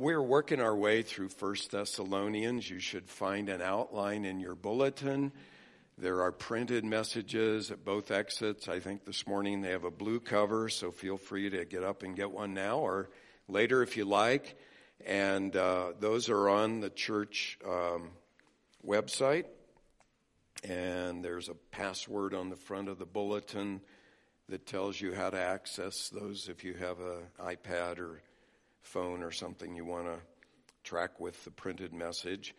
We're working our way through First Thessalonians. You should find an outline in your bulletin. There are printed messages at both exits. I think this morning they have a blue cover, so feel free to get up and get one now or later if you like. And uh, those are on the church um, website. And there's a password on the front of the bulletin that tells you how to access those if you have an iPad or phone or something you want to track with the printed message.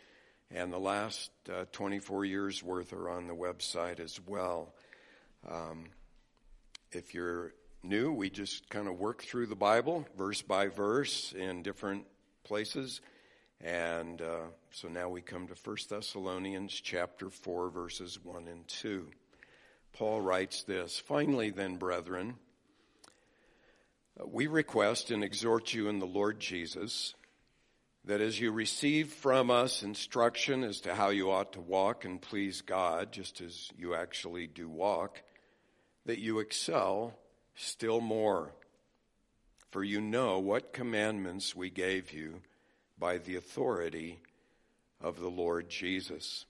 And the last uh, 24 years worth are on the website as well. Um, if you're new, we just kind of work through the Bible verse by verse in different places. And uh, so now we come to 1 Thessalonians chapter 4, verses 1 and 2. Paul writes this Finally, then, brethren, Uh, we request and exhort you in the Lord Jesus that as you receive from us instruction as to how you ought to walk and please God, just as you actually do walk, that you excel still more. For you know what commandments we gave you by the authority of the Lord Jesus.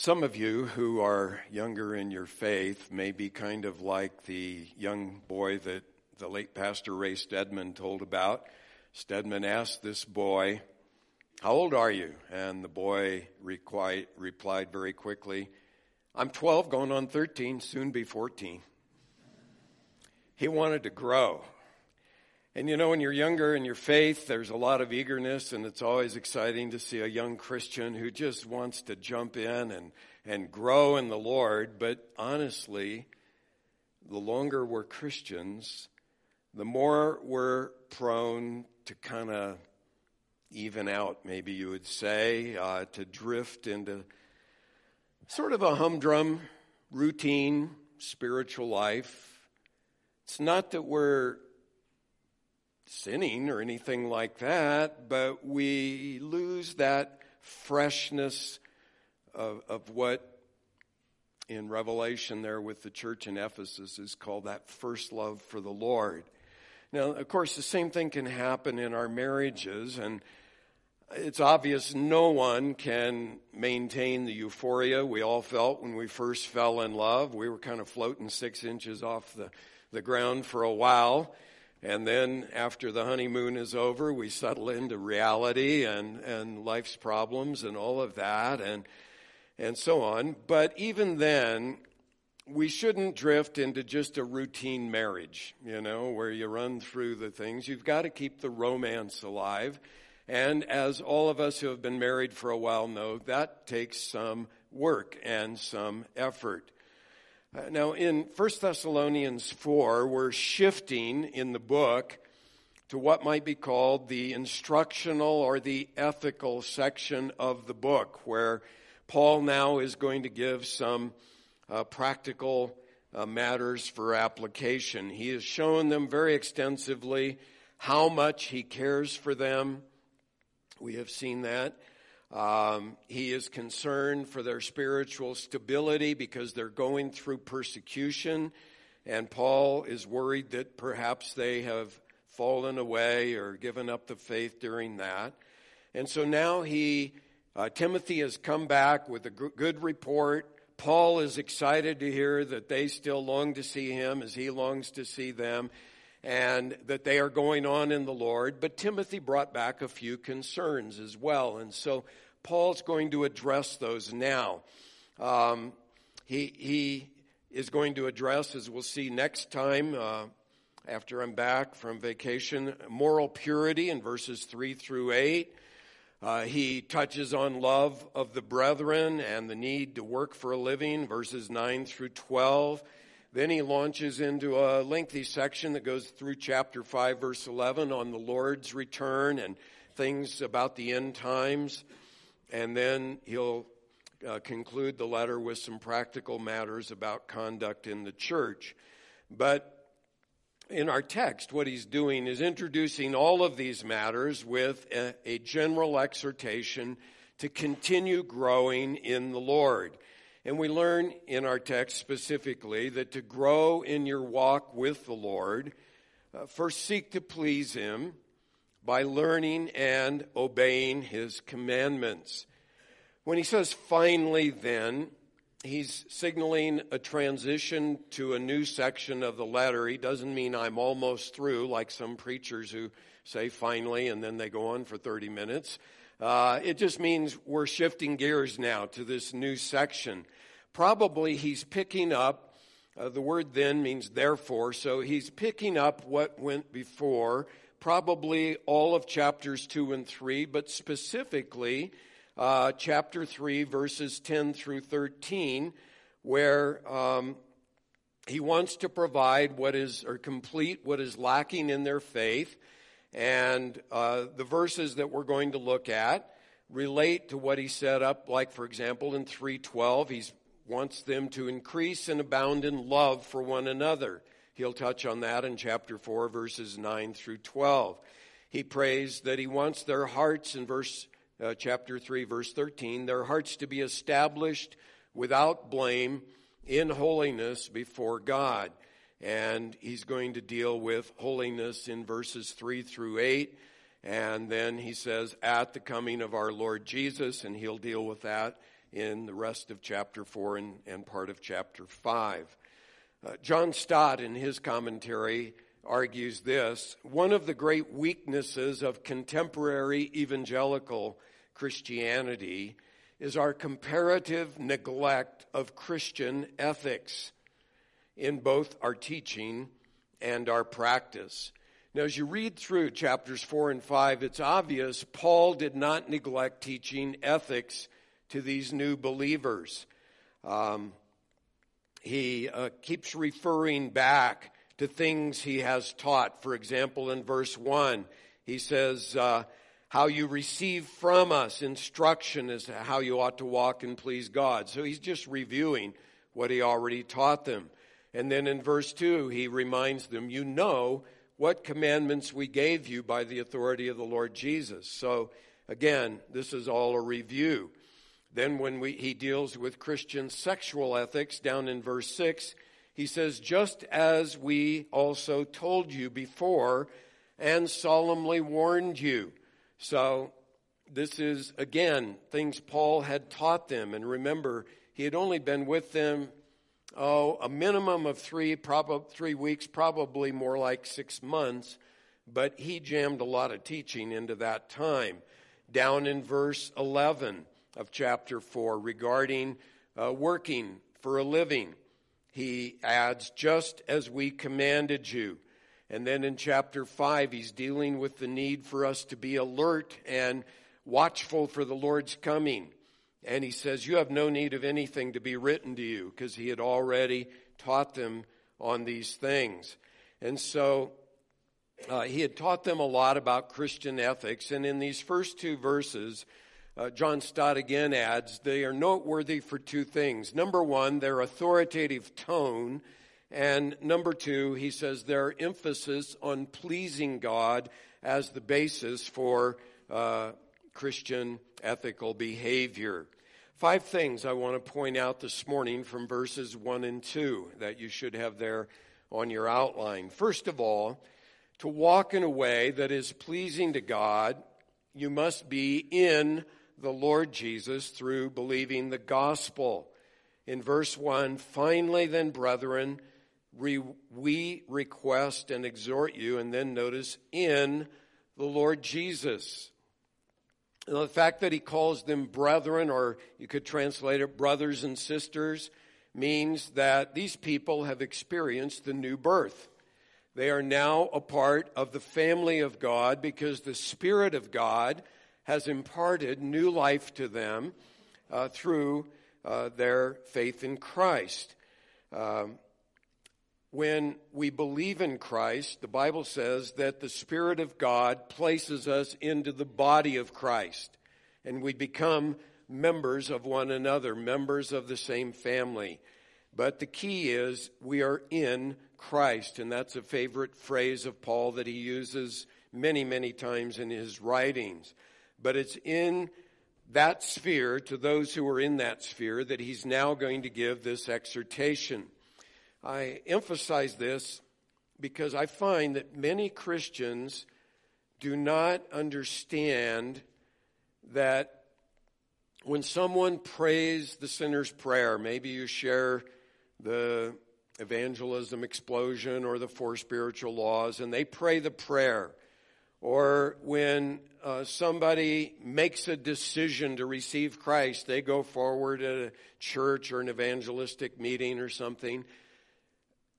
Some of you who are younger in your faith may be kind of like the young boy that the late pastor Ray Stedman told about. Stedman asked this boy, How old are you? And the boy replied, replied very quickly, I'm 12, going on 13, soon be 14. He wanted to grow. And you know, when you're younger in your faith, there's a lot of eagerness, and it's always exciting to see a young Christian who just wants to jump in and, and grow in the Lord. But honestly, the longer we're Christians, the more we're prone to kind of even out, maybe you would say, uh, to drift into sort of a humdrum, routine spiritual life. It's not that we're sinning or anything like that, but we lose that freshness of, of what in Revelation there with the church in Ephesus is called that first love for the Lord. Now, of course, the same thing can happen in our marriages, and it's obvious no one can maintain the euphoria we all felt when we first fell in love. We were kind of floating six inches off the, the ground for a while. And then after the honeymoon is over, we settle into reality and, and life's problems and all of that and, and so on. But even then, we shouldn't drift into just a routine marriage, you know, where you run through the things. You've got to keep the romance alive. And as all of us who have been married for a while know, that takes some work and some effort. Uh, now, in 1 Thessalonians 4, we're shifting in the book to what might be called the instructional or the ethical section of the book, where Paul now is going to give some uh, practical uh, matters for application. He has shown them very extensively how much he cares for them. We have seen that. Um, he is concerned for their spiritual stability because they're going through persecution. And Paul is worried that perhaps they have fallen away or given up the faith during that. And so now he, uh, Timothy has come back with a good report. Paul is excited to hear that they still long to see him as he longs to see them and that they are going on in the Lord. But Timothy brought back a few concerns as well. And so Paul's going to address those now. Um, he, he is going to address, as we'll see next time, uh, after I'm back from vacation, moral purity in verses 3 through 8. Uh, he touches on love of the brethren and the need to work for a living, verses 9 through 12. Then he launches into a lengthy section that goes through chapter 5, verse 11 on the Lord's return and things about the end times. And then he'll uh, conclude the letter with some practical matters about conduct in the church. But in our text, what he's doing is introducing all of these matters with a, a general exhortation to continue growing in the Lord. And we learn in our text specifically that to grow in your walk with the Lord, uh, first seek to please him by learning and obeying his commandments. When he says finally, then, he's signaling a transition to a new section of the letter. He doesn't mean I'm almost through, like some preachers who say finally and then they go on for 30 minutes. Uh, it just means we're shifting gears now to this new section. Probably he's picking up, uh, the word then means therefore, so he's picking up what went before, probably all of chapters 2 and 3, but specifically uh, chapter 3, verses 10 through 13, where um, he wants to provide what is, or complete what is lacking in their faith. And uh, the verses that we're going to look at relate to what he set up, like, for example, in 312, he wants them to increase and abound in love for one another. He'll touch on that in chapter 4, verses 9 through 12. He prays that he wants their hearts in verse uh, chapter 3, verse 13, their hearts to be established without blame in holiness before God. And he's going to deal with holiness in verses 3 through 8. And then he says, at the coming of our Lord Jesus, and he'll deal with that in the rest of chapter 4 and, and part of chapter 5. Uh, John Stott, in his commentary, argues this one of the great weaknesses of contemporary evangelical Christianity is our comparative neglect of Christian ethics in both our teaching and our practice. Now, as you read through chapters 4 and 5, it's obvious Paul did not neglect teaching ethics to these new believers. Um, he uh, keeps referring back to things he has taught. For example, in verse 1, he says, uh, how you receive from us instruction to how you ought to walk and please God. So he's just reviewing what he already taught them. And then in verse 2, he reminds them, You know what commandments we gave you by the authority of the Lord Jesus. So again, this is all a review. Then when we, he deals with Christian sexual ethics down in verse 6, he says, Just as we also told you before and solemnly warned you. So this is, again, things Paul had taught them. And remember, he had only been with them, oh, a minimum of three, prob- three weeks, probably more like six months. But he jammed a lot of teaching into that time. Down in verse 11 of chapter 4, regarding uh, working for a living, he adds, just as we commanded you. And then in chapter 5, he's dealing with the need for us to be alert and watchful for the Lord's coming. And he says, You have no need of anything to be written to you, because he had already taught them on these things. And so uh, he had taught them a lot about Christian ethics. And in these first two verses, uh, John Stott again adds, they are noteworthy for two things. Number one, their authoritative tone and number two, he says their emphasis on pleasing God as the basis for uh, Christian ethical behavior. Five things I want to point out this morning from verses 1 and 2 that you should have there on your outline. First of all, to walk in a way that is pleasing to God, you must be in the Lord Jesus through believing the gospel. In verse 1, finally, then, brethren, we request and exhort you, and then notice, in the Lord Jesus. The fact that he calls them brethren, or you could translate it brothers and sisters, means that these people have experienced the new birth. They are now a part of the family of God because the Spirit of God has imparted new life to them uh, through uh, their faith in Christ. Um, when we believe in Christ, the Bible says that the Spirit of God places us into the body of Christ, and we become members of one another, members of the same family. But the key is we are in Christ, and that's a favorite phrase of Paul that he uses many, many times in his writings. But it's in that sphere, to those who are in that sphere, that he's now going to give this exhortation. I emphasize this because I find that many Christians do not understand that when someone prays the sinner's prayer, maybe you share the evangelism explosion or the four spiritual laws, and they pray the prayer. Or when uh, somebody makes a decision to receive Christ, they go forward at a church or an evangelistic meeting or something.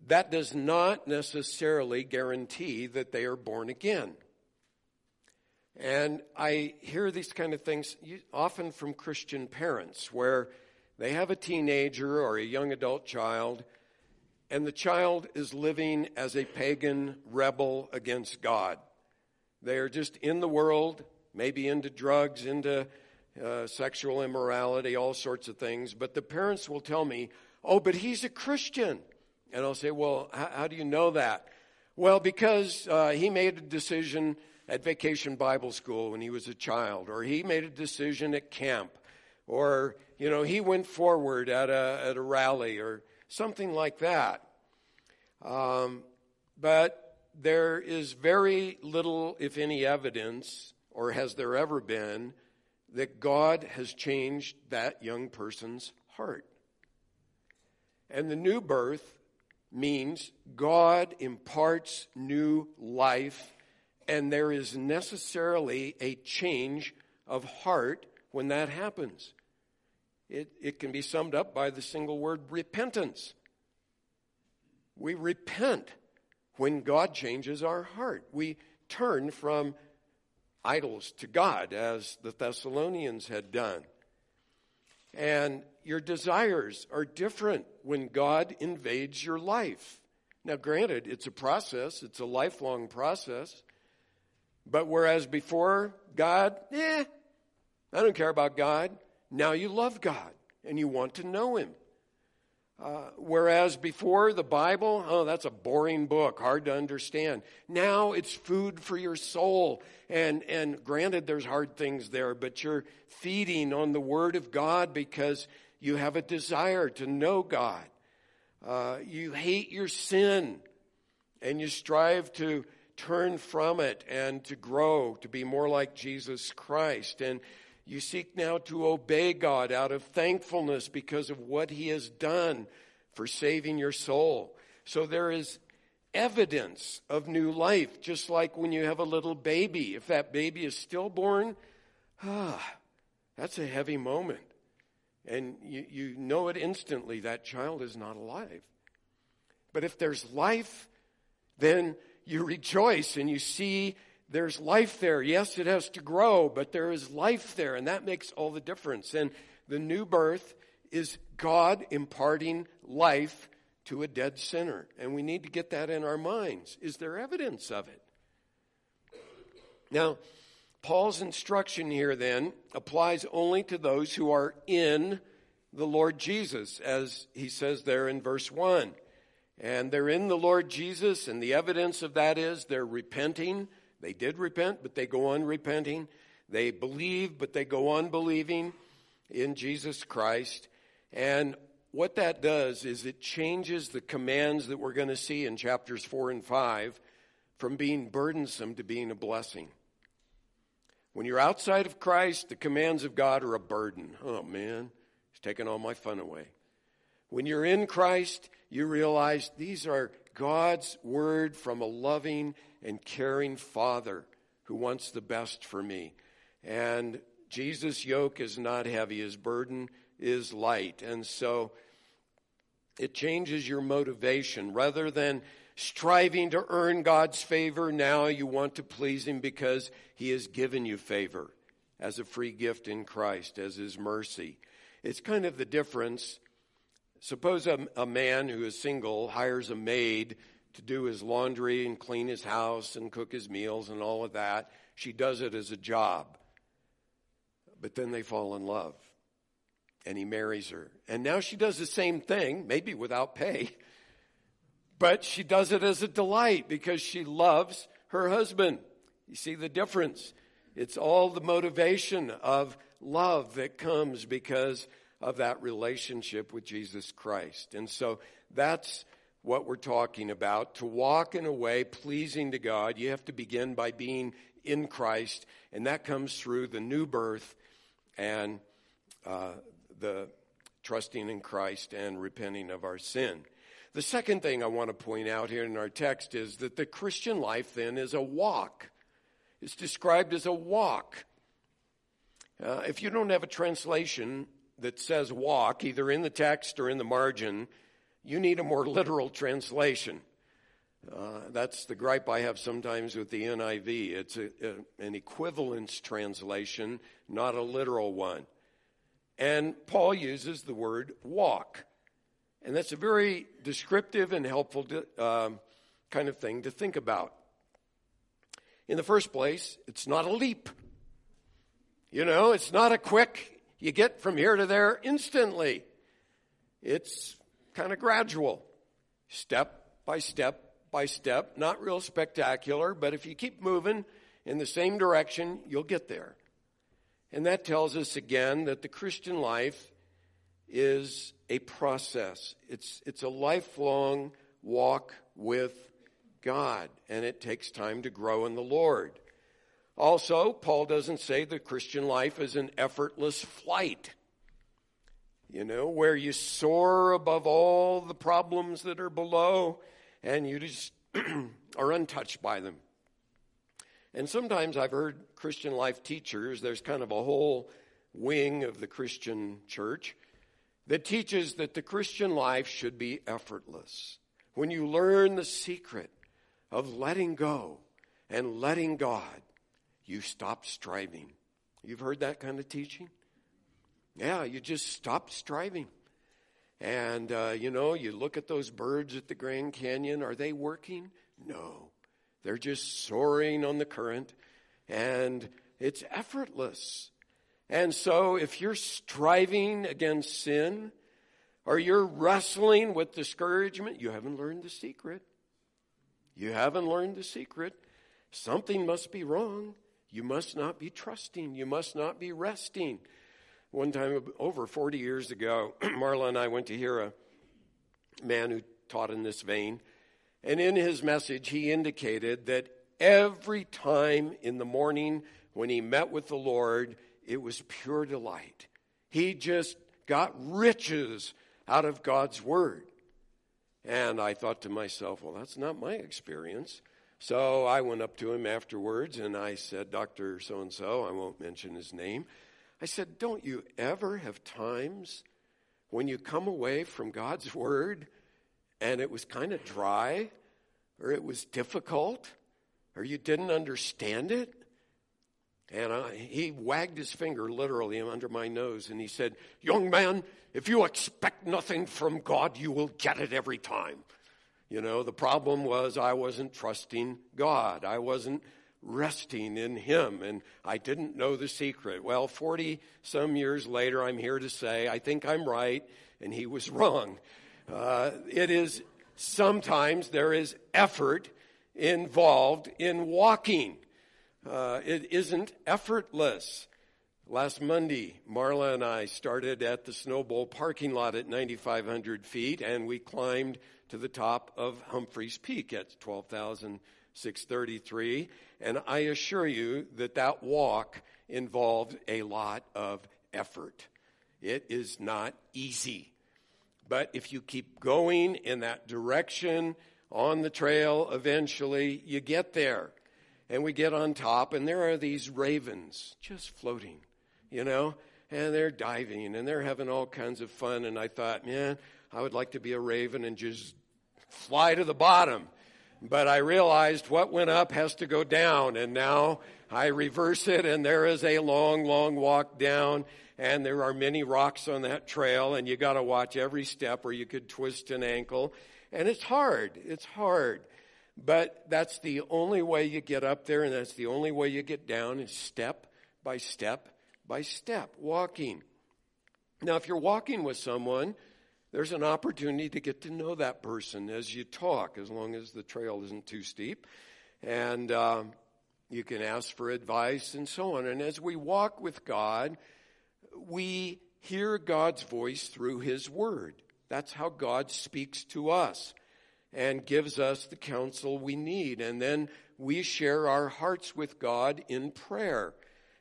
That does not necessarily guarantee that they are born again. And I hear these kind of things often from Christian parents where they have a teenager or a young adult child, and the child is living as a pagan rebel against God. They are just in the world, maybe into drugs, into uh, sexual immorality, all sorts of things. But the parents will tell me, oh, but he's a Christian. And I'll say, well, how, how do you know that? Well, because uh, he made a decision at vacation Bible school when he was a child, or he made a decision at camp, or, you know, he went forward at a, at a rally, or something like that. Um, but there is very little, if any, evidence, or has there ever been, that God has changed that young person's heart. And the new birth means God imparts new life and there is necessarily a change of heart when that happens. It, it can be summed up by the single word repentance. We repent when God changes our heart. We turn from idols to God, as the Thessalonians had done. And your desires are different when God invades your life. Now, granted, it's a process, it's a lifelong process. But whereas before God, eh, I don't care about God. Now you love God and you want to know Him. Uh, whereas before the Bible, oh, that's a boring book, hard to understand. Now it's food for your soul. And, and granted, there's hard things there, but you're feeding on the Word of God because you have a desire to know God. Uh, you hate your sin and you strive to turn from it and to grow, to be more like Jesus Christ. And you seek now to obey God out of thankfulness because of what He has done for saving your soul. So there is evidence of new life, just like when you have a little baby. If that baby is stillborn, ah, that's a heavy moment. And you, you know it instantly that child is not alive. But if there's life, then you rejoice and you see there's life there. Yes, it has to grow, but there is life there, and that makes all the difference. And the new birth is God imparting life to a dead sinner. And we need to get that in our minds. Is there evidence of it? Now, Paul's instruction here then applies only to those who are in the Lord Jesus, as he says there in verse 1. And they're in the Lord Jesus, and the evidence of that is they're repenting. They did repent, but they go on repenting. They believe, but they go on believing in Jesus Christ. And what that does is it changes the commands that we're going to see in chapters 4 and 5 from being burdensome to being a blessing. When you're outside of Christ, the commands of God are a burden. Oh man, he's taking all my fun away. When you're in Christ, you realize these are God's word from a loving and caring Father who wants the best for me. And Jesus' yoke is not heavy, his burden is light. And so it changes your motivation. Rather than striving to earn God's favor, now you want to please him because he has given you favor as a free gift in Christ, as his mercy. It's kind of the difference Suppose a, a man who is single hires a maid to do his laundry and clean his house and cook his meals and all of that. She does it as a job. But then they fall in love and he marries her. And now she does the same thing, maybe without pay, but she does it as a delight because she loves her husband. You see the difference? It's all the motivation of love that comes because of that relationship with Jesus Christ. And so that's what we're talking about. To walk in a way pleasing to God, you have to begin by being in Christ, and that comes through the new birth and uh, the trusting in Christ and repenting of our sin. The second thing I want to point out here in our text is that the Christian life then is a walk. It's described as a walk. Uh, if you don't have a translation that says walk, either in the text or in the margin, you need a more literal translation. Uh, that's the gripe I have sometimes with the NIV. It's a, a, an equivalence translation, not a literal one. And Paul uses the word walk. And that's a very descriptive and helpful uh, kind of thing to think about. In the first place, it's not a leap. You know, it's not a quick, you get from here to there instantly. It's kind of gradual, step by step by step, not real spectacular, but if you keep moving in the same direction, you'll get there. And that tells us again that the Christian life is a process. It's, it's a lifelong walk with God, and it takes time to grow in the Lord. Also, Paul doesn't say the Christian life is an effortless flight, you know, where you soar above all the problems that are below and you just are untouched by them. And sometimes I've heard Christian life teachers, there's kind of a whole wing of the Christian church that teaches that the Christian life should be effortless. When you learn the secret of letting go and letting God, you stop striving. You've heard that kind of teaching? Yeah, you just stop striving. And, uh, you know, you look at those birds at the Grand Canyon. Are they working? No. They're just soaring on the current, and it's effortless. And so, if you're striving against sin, or you're wrestling with discouragement, you haven't learned the secret. You haven't learned the secret. Something must be wrong. You must not be trusting. You must not be resting. One time, over 40 years ago, Marla and I went to hear a man who taught in this vein. And in his message, he indicated that every time in the morning when he met with the Lord, it was pure delight. He just got riches out of God's Word. And I thought to myself, well, that's not my experience. So I went up to him afterwards and I said, Dr. So and so, I won't mention his name. I said, Don't you ever have times when you come away from God's Word and it was kind of dry or it was difficult or you didn't understand it? And I, he wagged his finger literally under my nose and he said, Young man, if you expect nothing from God, you will get it every time. You know, the problem was I wasn't trusting God. I wasn't resting in Him, and I didn't know the secret. Well, 40 some years later, I'm here to say I think I'm right, and he was wrong. Uh, it is sometimes there is effort involved in walking. Uh, it isn't effortless. Last Monday, Marla and I started at the Snow Bowl parking lot at 9,500 feet, and we climbed to the top of Humphreys Peak at 12,633. And I assure you that that walk involved a lot of effort. It is not easy. But if you keep going in that direction on the trail, eventually you get there. And we get on top, and there are these ravens just floating, you know, and they're diving and they're having all kinds of fun. And I thought, man, I would like to be a raven and just fly to the bottom. But I realized what went up has to go down, and now I reverse it, and there is a long, long walk down, and there are many rocks on that trail, and you got to watch every step, or you could twist an ankle. And it's hard. It's hard. But that's the only way you get up there, and that's the only way you get down is step by step by step, walking. Now, if you're walking with someone, there's an opportunity to get to know that person as you talk, as long as the trail isn't too steep. And uh, you can ask for advice and so on. And as we walk with God, we hear God's voice through His Word. That's how God speaks to us. And gives us the counsel we need. And then we share our hearts with God in prayer.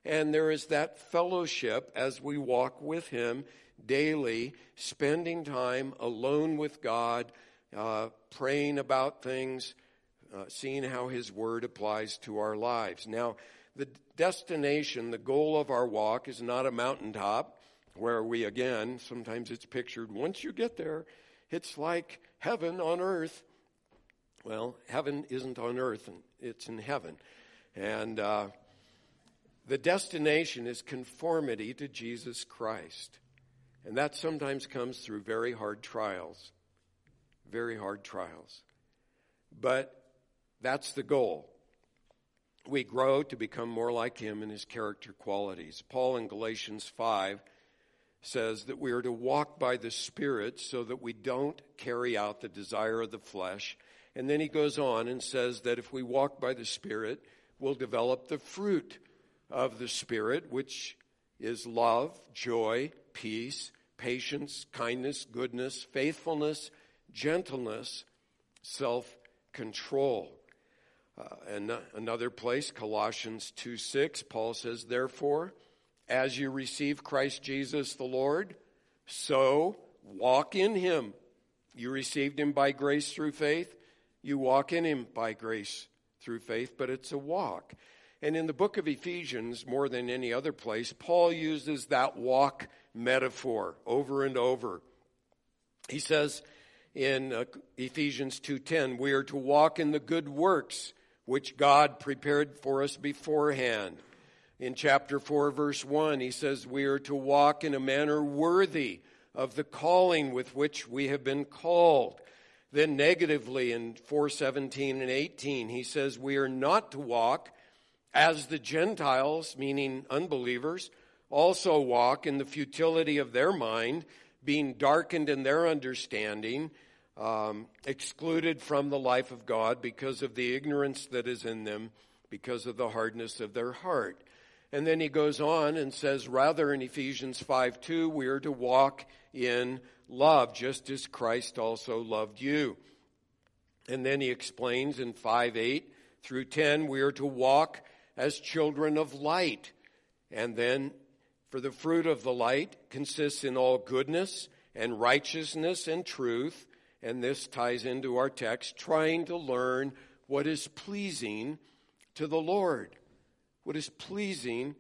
And there is that fellowship as we walk with Him daily, spending time alone with God, uh, praying about things, uh, seeing how His Word applies to our lives. Now, the destination, the goal of our walk is not a mountaintop where we, again, sometimes it's pictured, once you get there, it's like heaven on earth. Well, heaven isn't on earth, it's in heaven. And uh, the destination is conformity to Jesus Christ. And that sometimes comes through very hard trials. Very hard trials. But that's the goal. We grow to become more like him in his character qualities. Paul in Galatians 5 says that we are to walk by the Spirit so that we don't carry out the desire of the flesh. And then he goes on and says that if we walk by the Spirit, we'll develop the fruit of the Spirit, which is love, joy, peace, patience, kindness, goodness, faithfulness, gentleness, self control. Uh, and another place, Colossians 2 6, Paul says, Therefore, as you receive Christ Jesus the Lord, so walk in him. You received him by grace through faith. You walk in him by grace through faith, but it's a walk. And in the book of Ephesians, more than any other place, Paul uses that walk metaphor over and over. He says in uh, Ephesians 2:10, we are to walk in the good works which God prepared for us beforehand. In chapter 4, verse 1, he says, We are to walk in a manner worthy of the calling with which we have been called. Then, negatively, in 417 and 18, he says, We are not to walk as the Gentiles, meaning unbelievers, also walk in the futility of their mind, being darkened in their understanding, um, excluded from the life of God because of the ignorance that is in them, because of the hardness of their heart. And then he goes on and says, rather in Ephesians 5 2, we are to walk in love, just as Christ also loved you. And then he explains in 5 8 through 10, we are to walk as children of light. And then, for the fruit of the light consists in all goodness and righteousness and truth. And this ties into our text, trying to learn what is pleasing to the Lord what is pleasing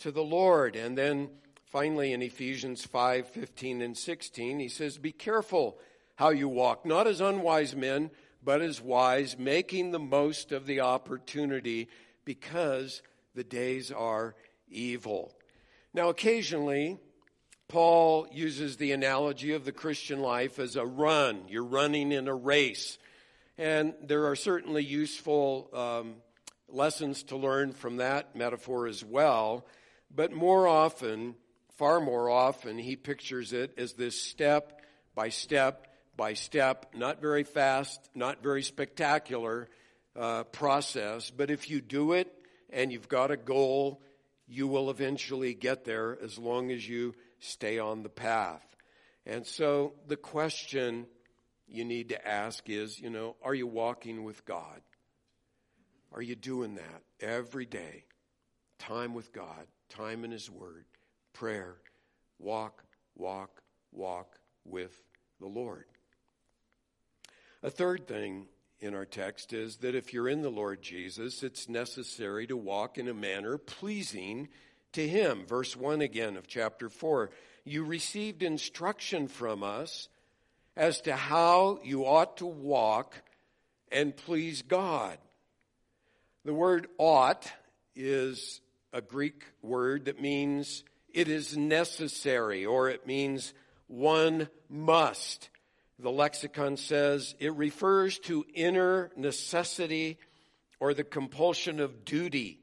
to the Lord. And then finally in Ephesians 5 15 and 16, he says, Be careful how you walk, not as unwise men, but as wise, making the most of the opportunity because the days are evil. Now, occasionally, Paul uses the analogy of the Christian life as a run. You're running in a race. And there are certainly useful um, lessons to learn from that metaphor as well. But more often, far more often, he pictures it as this step by step by step, not very fast, not very spectacular uh, process. But if you do it and you've got a goal, you will eventually get there as long as you stay on the path. And so the question you need to ask is, you know, are you walking with God? Are you doing that every day? Time with God, time in His Word, prayer, walk, walk, walk with the Lord. A third thing in our text is that if you're in the Lord Jesus, it's necessary to walk in a manner pleasing to Him. Verse 1 again of chapter 4. You received instruction from us as to how you ought to walk and please God. The word ought is a Greek word that means it is necessary or it means one must. The lexicon says it refers to inner necessity or the compulsion of duty.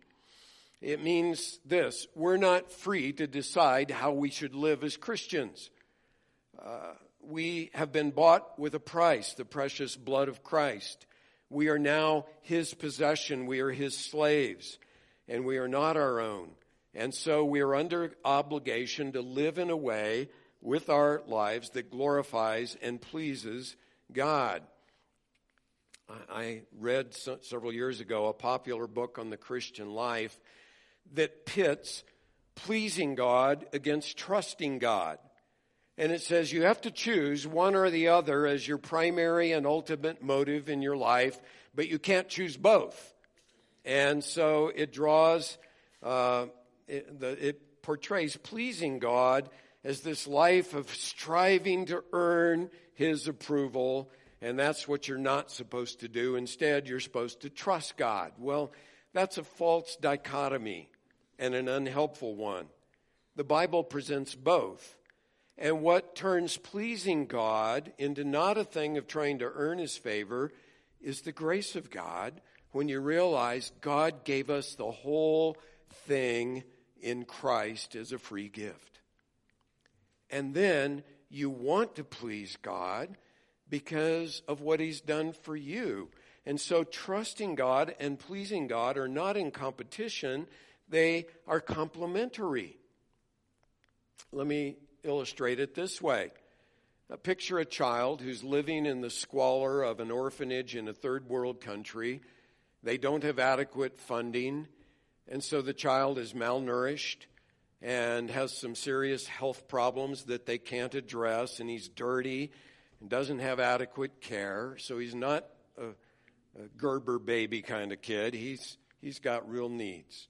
It means this we're not free to decide how we should live as Christians. Uh, we have been bought with a price, the precious blood of Christ. We are now his possession. We are his slaves, and we are not our own. And so we are under obligation to live in a way with our lives that glorifies and pleases God. I read several years ago a popular book on the Christian life that pits pleasing God against trusting God. And it says you have to choose one or the other as your primary and ultimate motive in your life, but you can't choose both. And so it draws, uh, it, the, it portrays pleasing God as this life of striving to earn His approval, and that's what you're not supposed to do. Instead, you're supposed to trust God. Well, that's a false dichotomy and an unhelpful one. The Bible presents both. And what turns pleasing God into not a thing of trying to earn his favor is the grace of God when you realize God gave us the whole thing in Christ as a free gift. And then you want to please God because of what he's done for you. And so trusting God and pleasing God are not in competition, they are complementary. Let me illustrate it this way. Picture a child who's living in the squalor of an orphanage in a third world country. They don't have adequate funding, and so the child is malnourished and has some serious health problems that they can't address, and he's dirty and doesn't have adequate care. So he's not a, a Gerber baby kind of kid. He's, he's got real needs.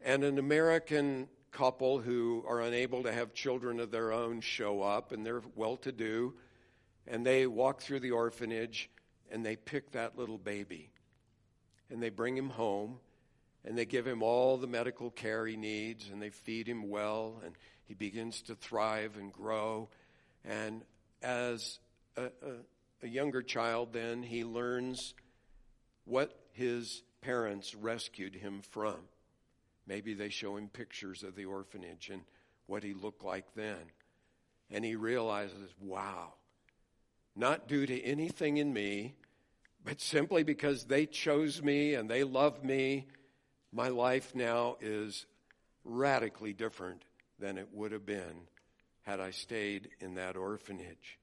And an American couple who are unable to have children of their own show up, and they're well to do, and they walk through the orphanage and they pick that little baby and they bring him home and they give him all the medical care he needs and they feed him well and he begins to thrive and grow. And as a, a, a younger child, then he learns what his parents rescued him from. Maybe they show him pictures of the orphanage and what he looked like then. And he realizes, wow, not due to anything in me, but simply because they chose me and they love me, my life now is radically different than it would have been had I stayed in that orphanage.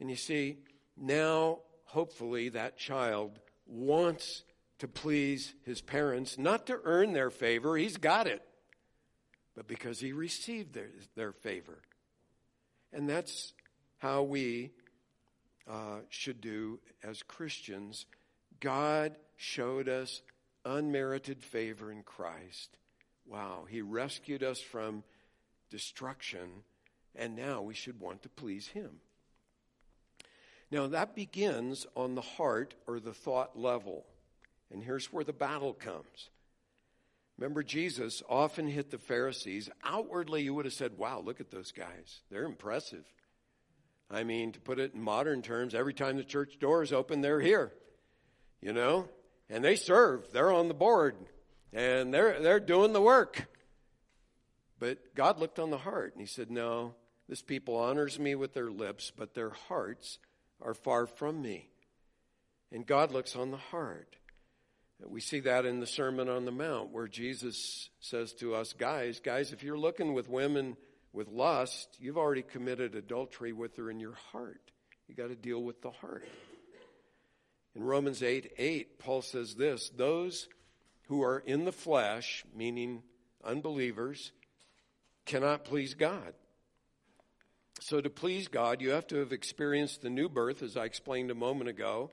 And you see, now hopefully that child wants to please his parents, not to earn their favor, he's got it, but because he received their, their favor. And that's how we uh, should do as Christians. God showed us unmerited favor in Christ. Wow, he rescued us from destruction, and now we should want to please him. Now, that begins on the heart or the thought level. And here's where the battle comes. Remember, Jesus often hit the Pharisees. Outwardly, you would have said, wow, look at those guys. They're impressive. I mean, to put it in modern terms, every time the church doors open, they're here. You know? And they serve. They're on the board. And they're, they're doing the work. But God looked on the heart and He said, No, this people honors me with their lips, but their hearts are far from me. And God looks on the heart. We see that in the Sermon on the Mount where Jesus says to us, guys, guys, if you're looking with women with lust, you've already committed adultery with her in your heart. You got to deal with the heart. In Romans 8 8, Paul says this those who are in the flesh, meaning unbelievers, cannot please God. So, to please God, you have to have experienced the new birth, as I explained a moment ago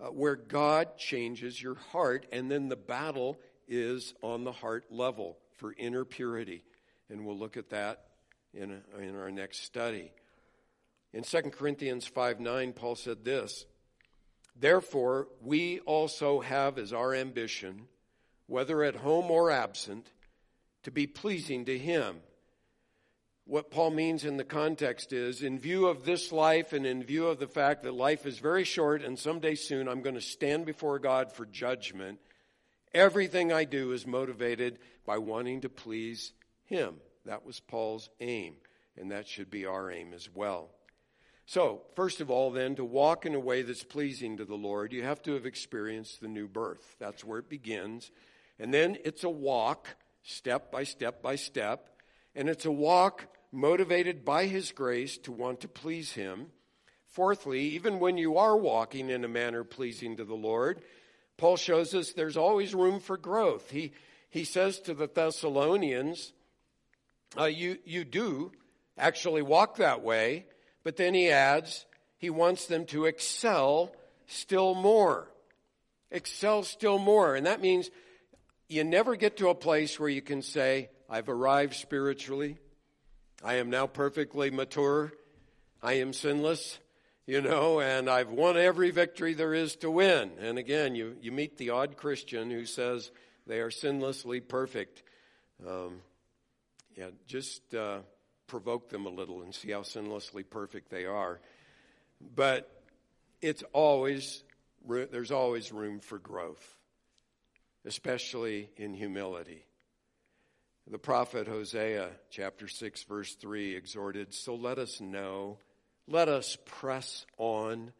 uh, where God changes your heart, and then the battle is on the heart level for inner purity. And we'll look at that in, in our next study. In 2 Corinthians 5 9, Paul said this Therefore, we also have as our ambition, whether at home or absent, to be pleasing to Him what Paul means in the context is in view of this life and in view of the fact that life is very short and someday soon I'm going to stand before God for judgment, everything I do is motivated by wanting to please Him. That was Paul's aim, and that should be our aim as well. So, first of all, then, to walk in a way that's pleasing to the Lord, you have to have experienced the new birth. That's where it begins. And then it's a walk, step by step by step. And it's a walk motivated by His grace to want to please Him, Fourthly, even when you are walking in a manner pleasing to the Lord, Paul shows us there's always room for growth. He, he says to the Thessalonians, uh, you, you do actually walk that way, but then he adds, he wants them to excel still more. Excel still more. And that means you never get to a place where you can say, I've arrived spiritually. I am now perfectly mature. I am sinless, you know, and I've won every victory there is to win. And again, you, you meet the odd Christian who says they are sinlessly perfect. Um, yeah, just uh, provoke them a little and see how sinlessly perfect they are. But it's always, there's always room for growth, especially in humility. The prophet Hosea, chapter 6, verse 3, exhorted, So let us know, let us press on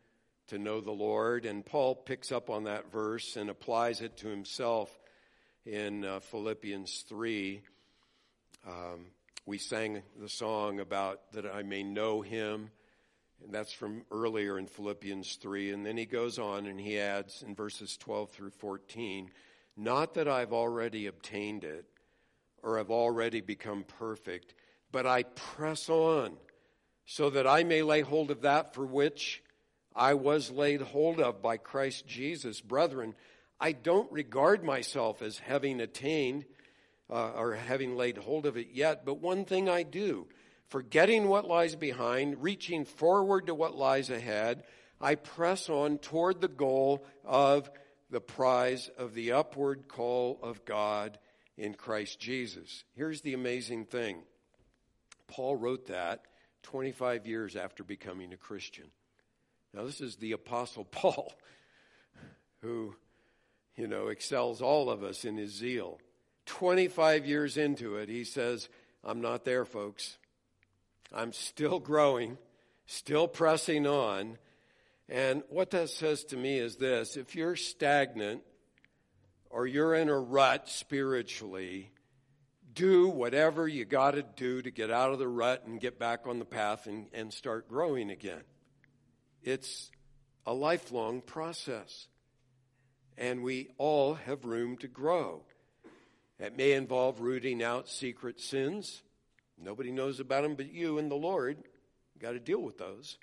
to know the Lord. And Paul picks up on that verse and applies it to himself in uh, Philippians 3. Um, we sang the song about that I may know him. And that's from earlier in Philippians 3. And then he goes on and he adds in verses 12 through 14, Not that I've already obtained it or have already become perfect, but I press on so that I may lay hold of that for which I was laid hold of by Christ Jesus. Brethren, I don't regard myself as having attained uh, or having laid hold of it yet, but one thing I do, forgetting what lies behind, reaching forward to what lies ahead, I press on toward the goal of the prize of the upward call of God in Christ Jesus. Here's the amazing thing Paul wrote that 25 years after becoming a Christian. Now, this is the Apostle Paul who, you know, excels all of us in his zeal. 25 years into it, he says, I'm not there, folks. I'm still growing, still pressing on. And what that says to me is this if you're stagnant, or you're in a rut spiritually, do whatever you got to do to get out of the rut and get back on the path and, and start growing again. It's a lifelong process. And we all have room to grow. It may involve rooting out secret sins. Nobody knows about them but you and the Lord. You got to deal with those.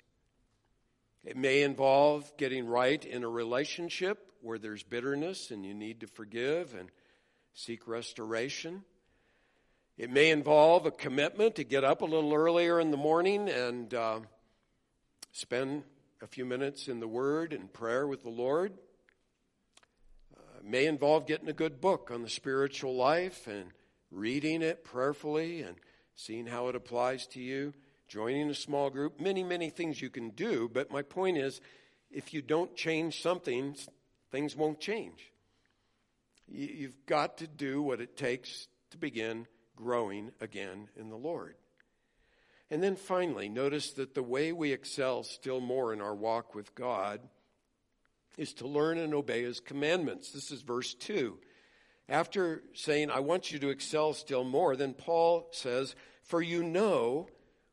It may involve getting right in a relationship where there's bitterness and you need to forgive and seek restoration. It may involve a commitment to get up a little earlier in the morning and uh, spend a few minutes in the Word and prayer with the Lord. Uh, it may involve getting a good book on the spiritual life and reading it prayerfully and seeing how it applies to you, joining a small group, many, many things you can do. But my point is, if you don't change something, things won't change. You've got to do what it takes to begin growing again in the Lord. And then finally, notice that the way we excel still more in our walk with God is to learn and obey His commandments. This is verse 2. After saying, I want you to excel still more, then Paul says, For you know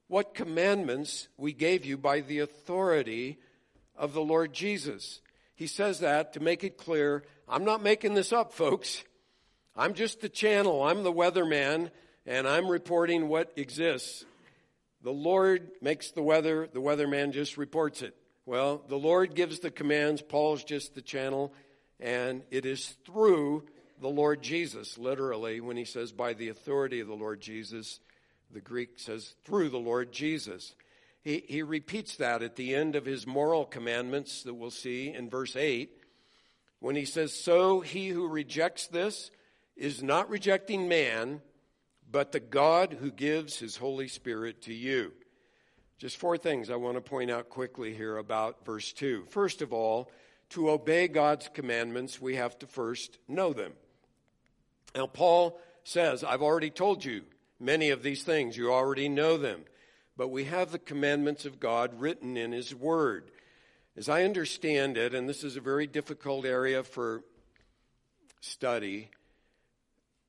what commandments we gave you by the authority of the Lord Jesus. He says that to make it clear I'm not making this up, folks. I'm just the channel, I'm the weatherman, and I'm reporting what exists. The Lord makes the weather, the weatherman just reports it. Well, the Lord gives the commands, Paul's just the channel, and it is through the Lord Jesus, literally, when he says by the authority of the Lord Jesus, the Greek says through the Lord Jesus. He, he repeats that at the end of his moral commandments that we'll see in verse 8 when he says, So he who rejects this is not rejecting man, but the God who gives his Holy Spirit to you. Just four things I want to point out quickly here about verse 2. First of all, to obey God's commandments, we have to first know them. Now, Paul says, I've already told you many of these things, you already know them but we have the commandments of God written in His Word. As I understand it, and this is a very difficult area for study,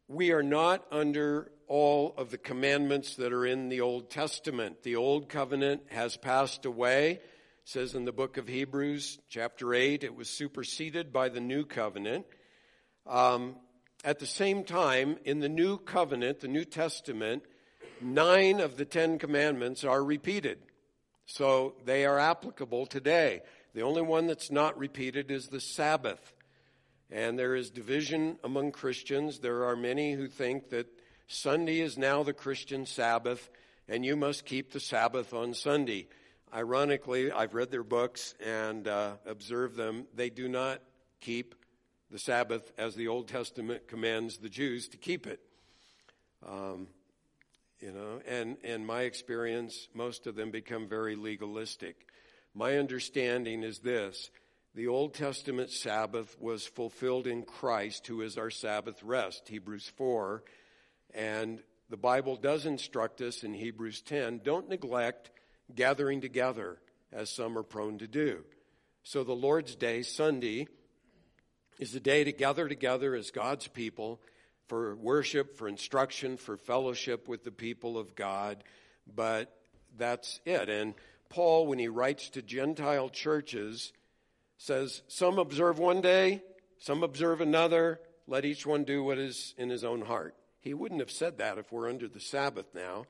we are not under all of the commandments that are in the Old Testament. The Old Covenant has passed away. says in the book of Hebrews, chapter 8, it was superseded by the new covenant. Um, at the same time, in the new covenant, the New Testament, nine of the Ten Commandments are repeated. So they are applicable today. The only one that's not repeated is the Sabbath. And there is division among Christians. There are many who think that Sunday is now the Christian Sabbath, and you must keep the Sabbath on Sunday. Ironically, I've read their books and uh, observed them. They do not keep the Sabbath as the Old Testament commands the Jews to keep it. Um, you know, and in my experience, most of them become very legalistic. My understanding is this the Old Testament Sabbath was fulfilled in Christ, who is our Sabbath rest, Hebrews 4. And the Bible does instruct us in Hebrews 10 don't neglect gathering together, as some are prone to do. So the Lord's Day, Sunday, is the day to gather together as God's people for worship, for instruction, for fellowship with the people of God. But that's it. And Paul, when he writes to Gentile churches, says, Some observe one day, some observe another. Let each one do what is in his own heart. He wouldn't have said that if we're under the Sabbath now.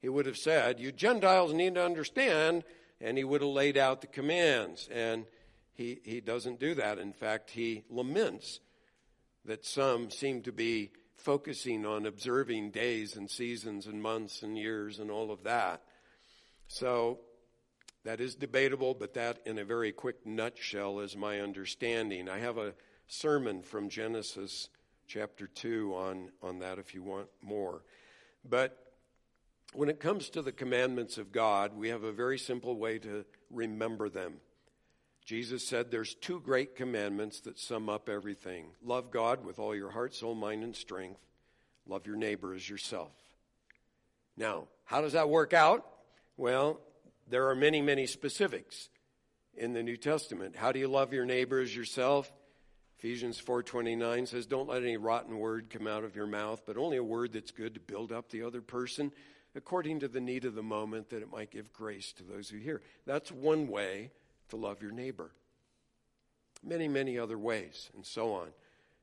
He would have said, You Gentiles need to understand, and he would have laid out the commands. And he, he doesn't do that. In fact, he laments that some seem to be focusing on observing days and seasons and months and years and all of that. So that is debatable, but that, in a very quick nutshell, is my understanding. I have a sermon from Genesis chapter 2 on, on that if you want more. But when it comes to the commandments of God, we have a very simple way to remember them. Jesus said there's two great commandments that sum up everything love God with all your heart, soul, mind, and strength, love your neighbor as yourself. Now, how does that work out? Well, there are many, many specifics in the New Testament. How do you love your neighbor as yourself? Ephesians 4:29 says, "Don't let any rotten word come out of your mouth, but only a word that's good to build up the other person according to the need of the moment that it might give grace to those who hear." That's one way to love your neighbor. Many, many other ways and so on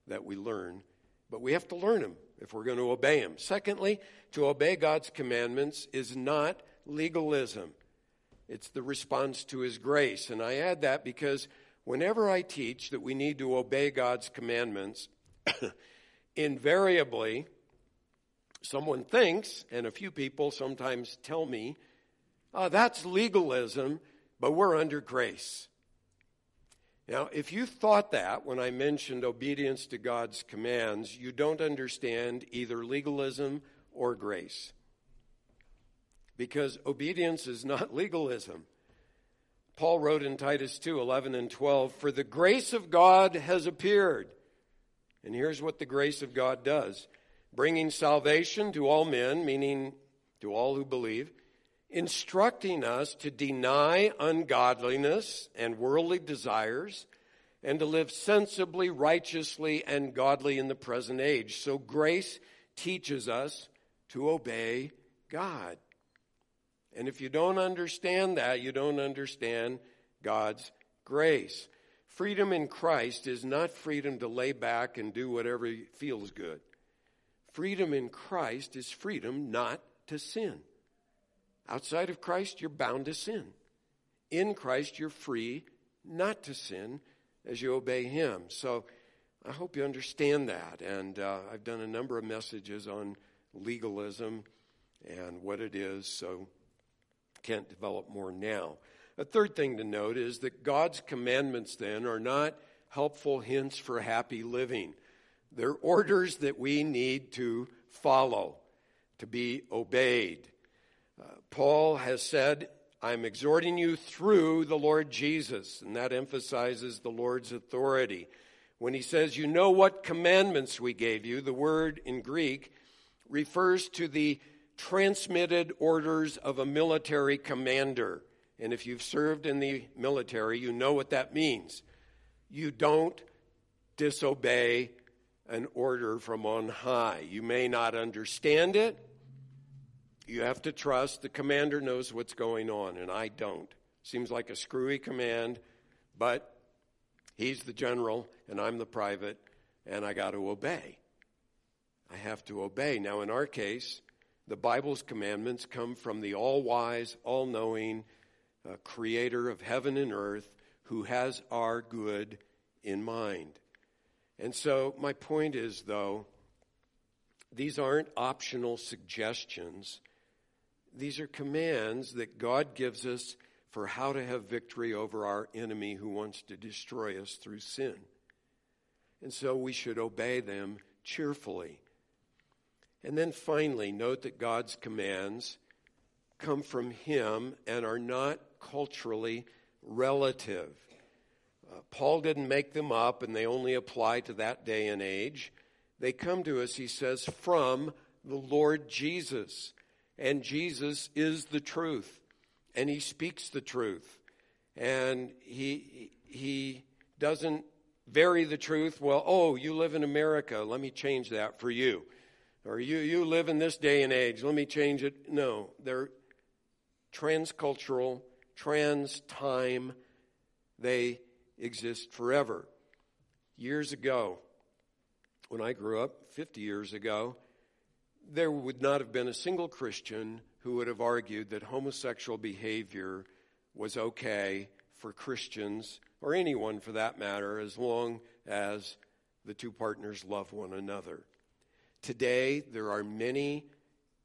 that we learn, but we have to learn them if we're going to obey them. Secondly, to obey God's commandments is not legalism. It's the response to His grace. And I add that because whenever I teach that we need to obey God's commandments, invariably, someone thinks, and a few people sometimes tell me, oh, that's legalism, but we're under grace. Now, if you thought that when I mentioned obedience to God's commands, you don't understand either legalism or grace because obedience is not legalism. Paul wrote in Titus 2 11 and 12, For the grace of God has appeared. And here's what the grace of God does bringing salvation to all men, meaning to all who believe, instructing us to deny ungodliness and worldly desires, and to live sensibly, righteously, and godly in the present age. So grace teaches us to obey God. And if you don't understand that, you don't understand God's grace. Freedom in Christ is not freedom to lay back and do whatever feels good. Freedom in Christ is freedom not to sin. Outside of Christ, you're bound to sin. In Christ, you're free not to sin as you obey Him. So I hope you understand that. And uh, I've done a number of messages on legalism and what it is. So can't develop more now. A third thing to note is that God's commandments then are not helpful hints for happy living. They're orders that we need to follow, to be obeyed. Paul has said, I'm exhorting you through the Lord Jesus, and that emphasizes the Lord's authority. When he says, You know what commandments we gave you, the word in Greek refers to the transmitted orders of a military commander. And if you've served in the military, you know what that means. You don't disobey an order from on high. You may not understand it. You have to trust the commander knows what's going on, and I don't. Seems like a screwy command, but he's the general and I'm the private, and I got to obey. I have to obey. Now, in our case, the Bible's commandments come from the all wise, all knowing uh, creator of heaven and earth who has our good in mind. And so, my point is, though, these aren't optional suggestions. These are commands that God gives us for how to have victory over our enemy who wants to destroy us through sin. And so we should obey them cheerfully. And then finally, note that God's commands come from Him and are not culturally relative. Uh, Paul didn't make them up and they only apply to that day and age. They come to us, he says, from the Lord Jesus. And Jesus is the truth. And he speaks the truth. And he, he doesn't vary the truth. Well, oh, you live in America. Let me change that for you. Or you, you live in this day and age. Let me change it. No, they're transcultural, trans time. They exist forever. Years ago, when I grew up, 50 years ago, there would not have been a single Christian who would have argued that homosexual behavior was okay for Christians, or anyone for that matter, as long as the two partners love one another. Today, there are many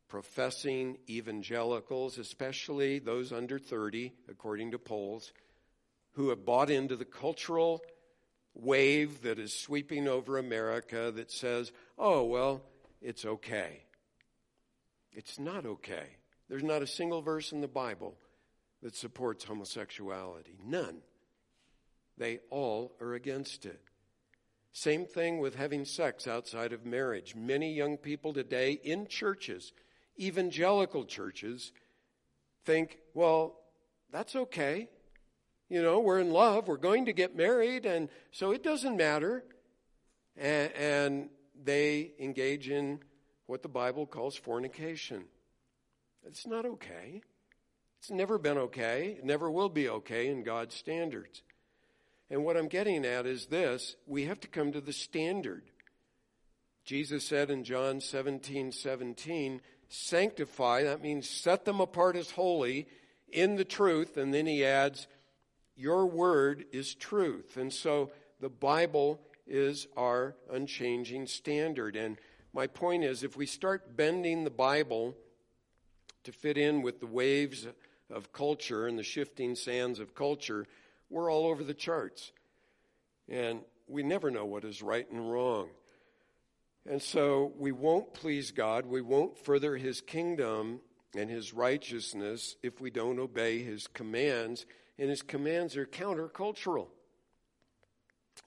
professing evangelicals, especially those under 30, according to polls, who have bought into the cultural wave that is sweeping over America that says, oh, well, it's okay. It's not okay. There's not a single verse in the Bible that supports homosexuality. None. They all are against it. Same thing with having sex outside of marriage. Many young people today in churches, evangelical churches, think, well, that's okay. You know, we're in love, we're going to get married, and so it doesn't matter. And, they engage in what the Bible calls fornication. It's not okay. It's never been okay. It never will be okay in God's standards. And what I'm getting at is this we have to come to the standard. Jesus said in John 17 17, sanctify, that means set them apart as holy in the truth. And then he adds, your word is truth. And so the Bible is our unchanging standard. And my point is if we start bending the Bible to fit in with the waves of culture and the shifting sands of culture, we're all over the charts. And we never know what is right and wrong. And so we won't please God, we won't further His kingdom and His righteousness if we don't obey His commands and his commands are countercultural.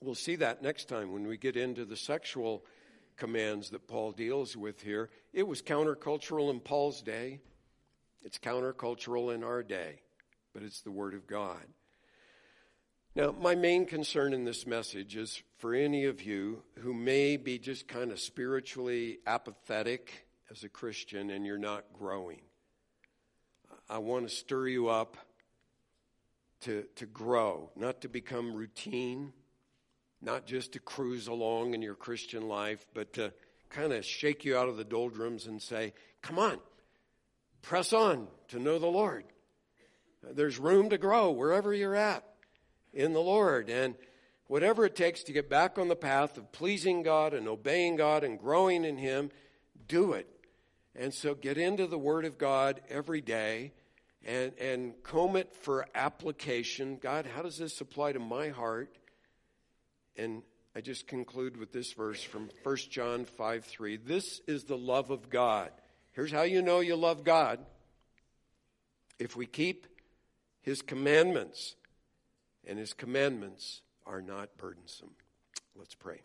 We'll see that next time when we get into the sexual commands that Paul deals with here. It was countercultural in Paul's day, it's countercultural in our day, but it's the Word of God. Now, my main concern in this message is for any of you who may be just kind of spiritually apathetic as a Christian and you're not growing. I want to stir you up to, to grow, not to become routine, not just to cruise along in your Christian life, but to kind of shake you out of the doldrums and say, come on, press on to know the Lord. There's room to grow wherever you're at in the Lord. And whatever it takes to get back on the path of pleasing God and obeying God and growing in Him, do it. And so get into the Word of God every day and, and comb it for application. God, how does this apply to my heart? And I just conclude with this verse from 1 John 5 3. This is the love of God. Here's how you know you love God. If we keep his commandments, and his commandments are not burdensome. Let's pray.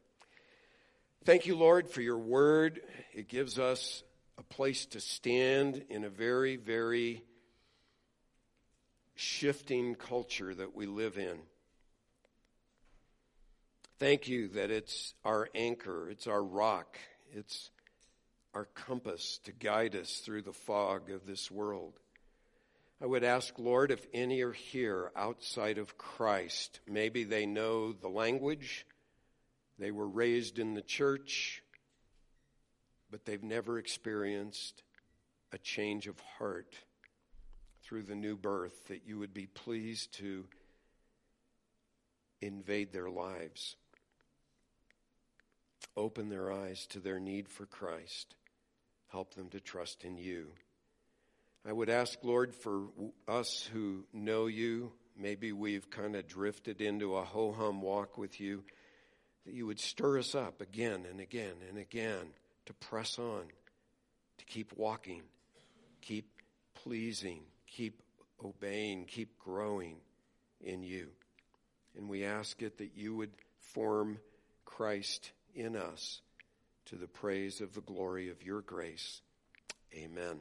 Thank you, Lord, for your word. It gives us a place to stand in a very, very shifting culture that we live in. Thank you that it's our anchor, it's our rock, it's our compass to guide us through the fog of this world. I would ask, Lord, if any are here outside of Christ, maybe they know the language, they were raised in the church, but they've never experienced a change of heart through the new birth, that you would be pleased to invade their lives, open their eyes to their need for Christ, help them to trust in you. I would ask, Lord, for us who know you, maybe we've kind of drifted into a ho hum walk with you, that you would stir us up again and again and again to press on, to keep walking, keep pleasing, keep obeying, keep growing in you. And we ask it that you would form Christ in us to the praise of the glory of your grace. Amen.